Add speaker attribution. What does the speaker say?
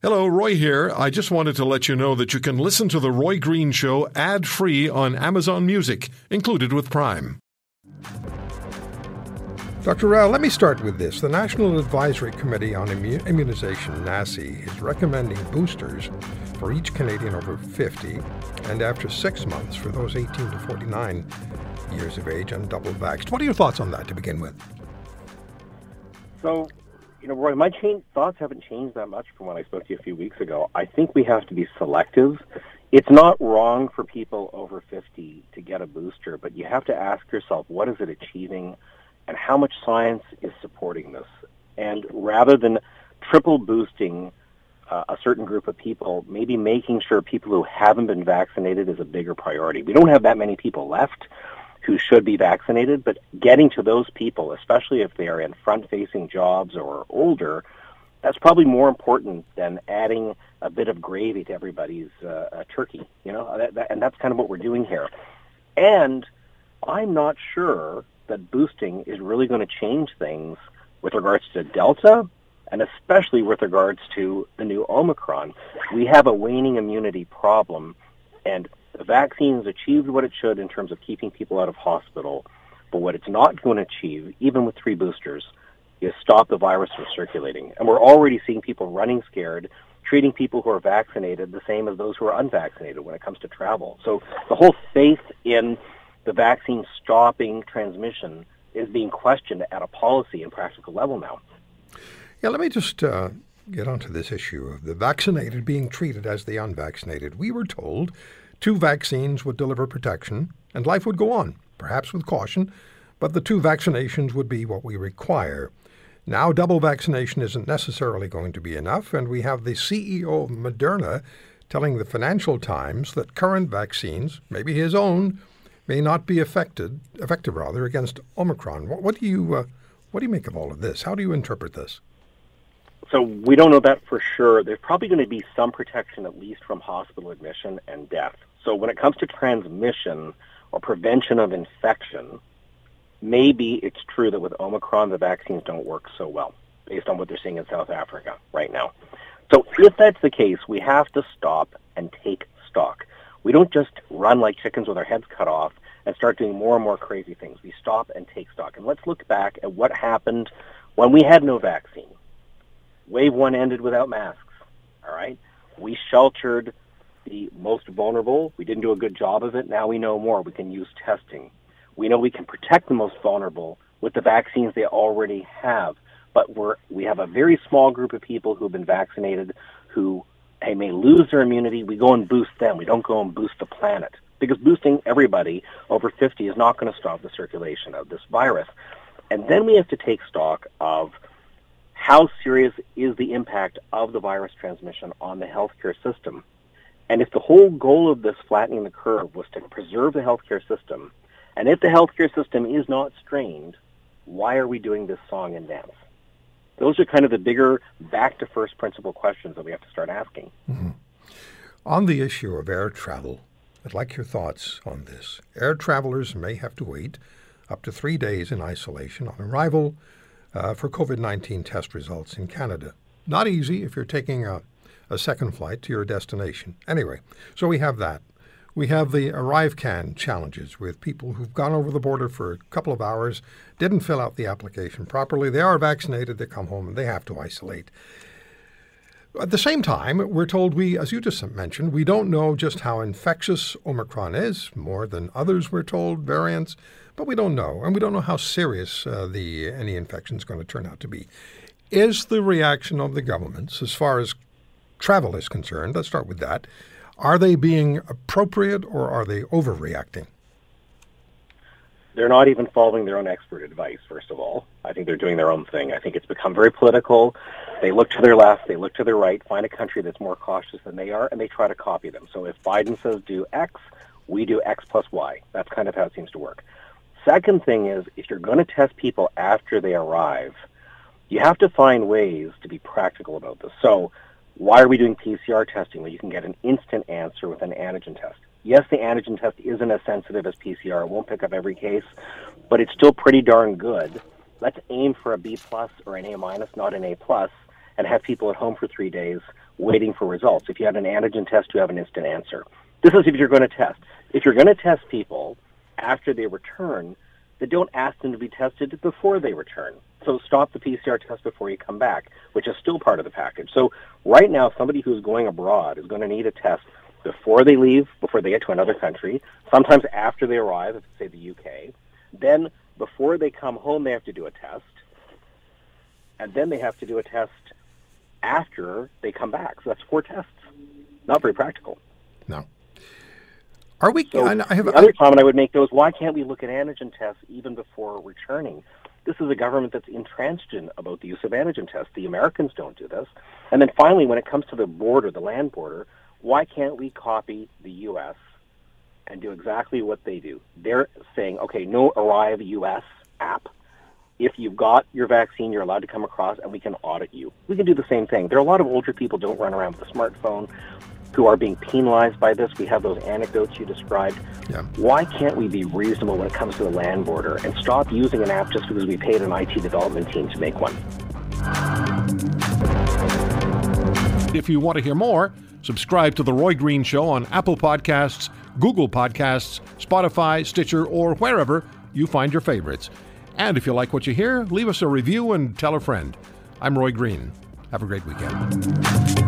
Speaker 1: Hello, Roy here. I just wanted to let you know that you can listen to The Roy Green Show ad free on Amazon Music, included with Prime.
Speaker 2: Dr. Rao, let me start with this. The National Advisory Committee on Immu- Immunization, NACI, is recommending boosters for each Canadian over 50 and after six months for those 18 to 49 years of age and double vaxxed. What are your thoughts on that to begin with?
Speaker 3: So, you know, Roy, my change, thoughts haven't changed that much from when I spoke to you a few weeks ago. I think we have to be selective. It's not wrong for people over 50 to get a booster, but you have to ask yourself, what is it achieving and how much science is supporting this? And rather than triple boosting uh, a certain group of people, maybe making sure people who haven't been vaccinated is a bigger priority. We don't have that many people left who should be vaccinated, but getting to those people, especially if they are in front facing jobs or older, that's probably more important than adding a bit of gravy to everybody's uh, turkey, you know, that, that, and that's kind of what we're doing here. And I'm not sure that boosting is really going to change things with regards to Delta and especially with regards to the new Omicron. We have a waning immunity problem, and the vaccine's achieved what it should in terms of keeping people out of hospital, but what it's not going to achieve, even with three boosters, is stop the virus from circulating. And we're already seeing people running scared, treating people who are vaccinated the same as those who are unvaccinated when it comes to travel. So the whole faith in the vaccine stopping transmission is being questioned at a policy and practical level now.
Speaker 2: Yeah, let me just uh, get onto this issue of the vaccinated being treated as the unvaccinated. We were told Two vaccines would deliver protection, and life would go on, perhaps with caution, but the two vaccinations would be what we require. Now, double vaccination isn't necessarily going to be enough, and we have the CEO of Moderna telling the Financial Times that current vaccines, maybe his own, may not be affected, effective rather, against Omicron. What, what do you uh, what do you make of all of this? How do you interpret this?
Speaker 3: So we don't know that for sure. There's probably going to be some protection, at least from hospital admission and death. So when it comes to transmission or prevention of infection, maybe it's true that with Omicron, the vaccines don't work so well, based on what they're seeing in South Africa right now. So if that's the case, we have to stop and take stock. We don't just run like chickens with our heads cut off and start doing more and more crazy things. We stop and take stock. And let's look back at what happened when we had no vaccine. Wave one ended without masks. All right. We sheltered the most vulnerable. We didn't do a good job of it. Now we know more. We can use testing. We know we can protect the most vulnerable with the vaccines they already have. But we're, we have a very small group of people who have been vaccinated who they may lose their immunity. We go and boost them. We don't go and boost the planet. Because boosting everybody over 50 is not going to stop the circulation of this virus. And then we have to take stock of how serious is the impact of the virus transmission on the healthcare system. And if the whole goal of this flattening the curve was to preserve the healthcare system, and if the healthcare system is not strained, why are we doing this song and dance? Those are kind of the bigger back to first principle questions that we have to start asking.
Speaker 2: Mm-hmm. On the issue of air travel, I'd like your thoughts on this. Air travelers may have to wait up to three days in isolation on arrival uh, for COVID 19 test results in Canada. Not easy if you're taking a, a second flight to your destination. Anyway, so we have that. We have the ArriveCAN challenges with people who've gone over the border for a couple of hours, didn't fill out the application properly. They are vaccinated, they come home and they have to isolate. At the same time, we're told we, as you just mentioned, we don't know just how infectious Omicron is, more than others we're told, variants but we don't know, and we don't know how serious uh, the any infection is going to turn out to be. Is the reaction of the governments, as far as travel is concerned, let's start with that, are they being appropriate or are they overreacting?
Speaker 3: They're not even following their own expert advice, first of all. I think they're doing their own thing. I think it's become very political. They look to their left, they look to their right, find a country that's more cautious than they are, and they try to copy them. So if Biden says do X, we do X plus Y. That's kind of how it seems to work. Second thing is, if you're going to test people after they arrive, you have to find ways to be practical about this. So, why are we doing PCR testing where you can get an instant answer with an antigen test? Yes, the antigen test isn't as sensitive as PCR. It won't pick up every case, but it's still pretty darn good. Let's aim for a B plus or an A minus, not an A plus, and have people at home for three days waiting for results. If you had an antigen test, you have an instant answer. This is if you're going to test. If you're going to test people after they return, then don't ask them to be tested before they return. So stop the PCR test before you come back, which is still part of the package. So right now, somebody who's going abroad is going to need a test before they leave, before they get to another country, sometimes after they arrive, if say the UK. Then before they come home, they have to do a test. And then they have to do a test after they come back. So that's four tests. Not very practical.
Speaker 2: No. Are we?
Speaker 3: So
Speaker 2: I, I have,
Speaker 3: the other comment I would make though is why can't we look at antigen tests even before returning? This is a government that's intransigent about the use of antigen tests. The Americans don't do this. And then finally, when it comes to the border, the land border, why can't we copy the U.S. and do exactly what they do? They're saying, okay, no Arrive U.S. app. If you've got your vaccine, you're allowed to come across, and we can audit you. We can do the same thing. There are a lot of older people don't run around with a smartphone who are being penalized by this. We have those anecdotes you described.
Speaker 2: Yeah.
Speaker 3: Why can't we be reasonable when it comes to the land border and stop using an app just because we paid an IT development team to make one?
Speaker 1: If you want to hear more, subscribe to The Roy Green Show on Apple Podcasts, Google Podcasts, Spotify, Stitcher, or wherever you find your favorites. And if you like what you hear, leave us a review and tell a friend. I'm Roy Green. Have a great weekend.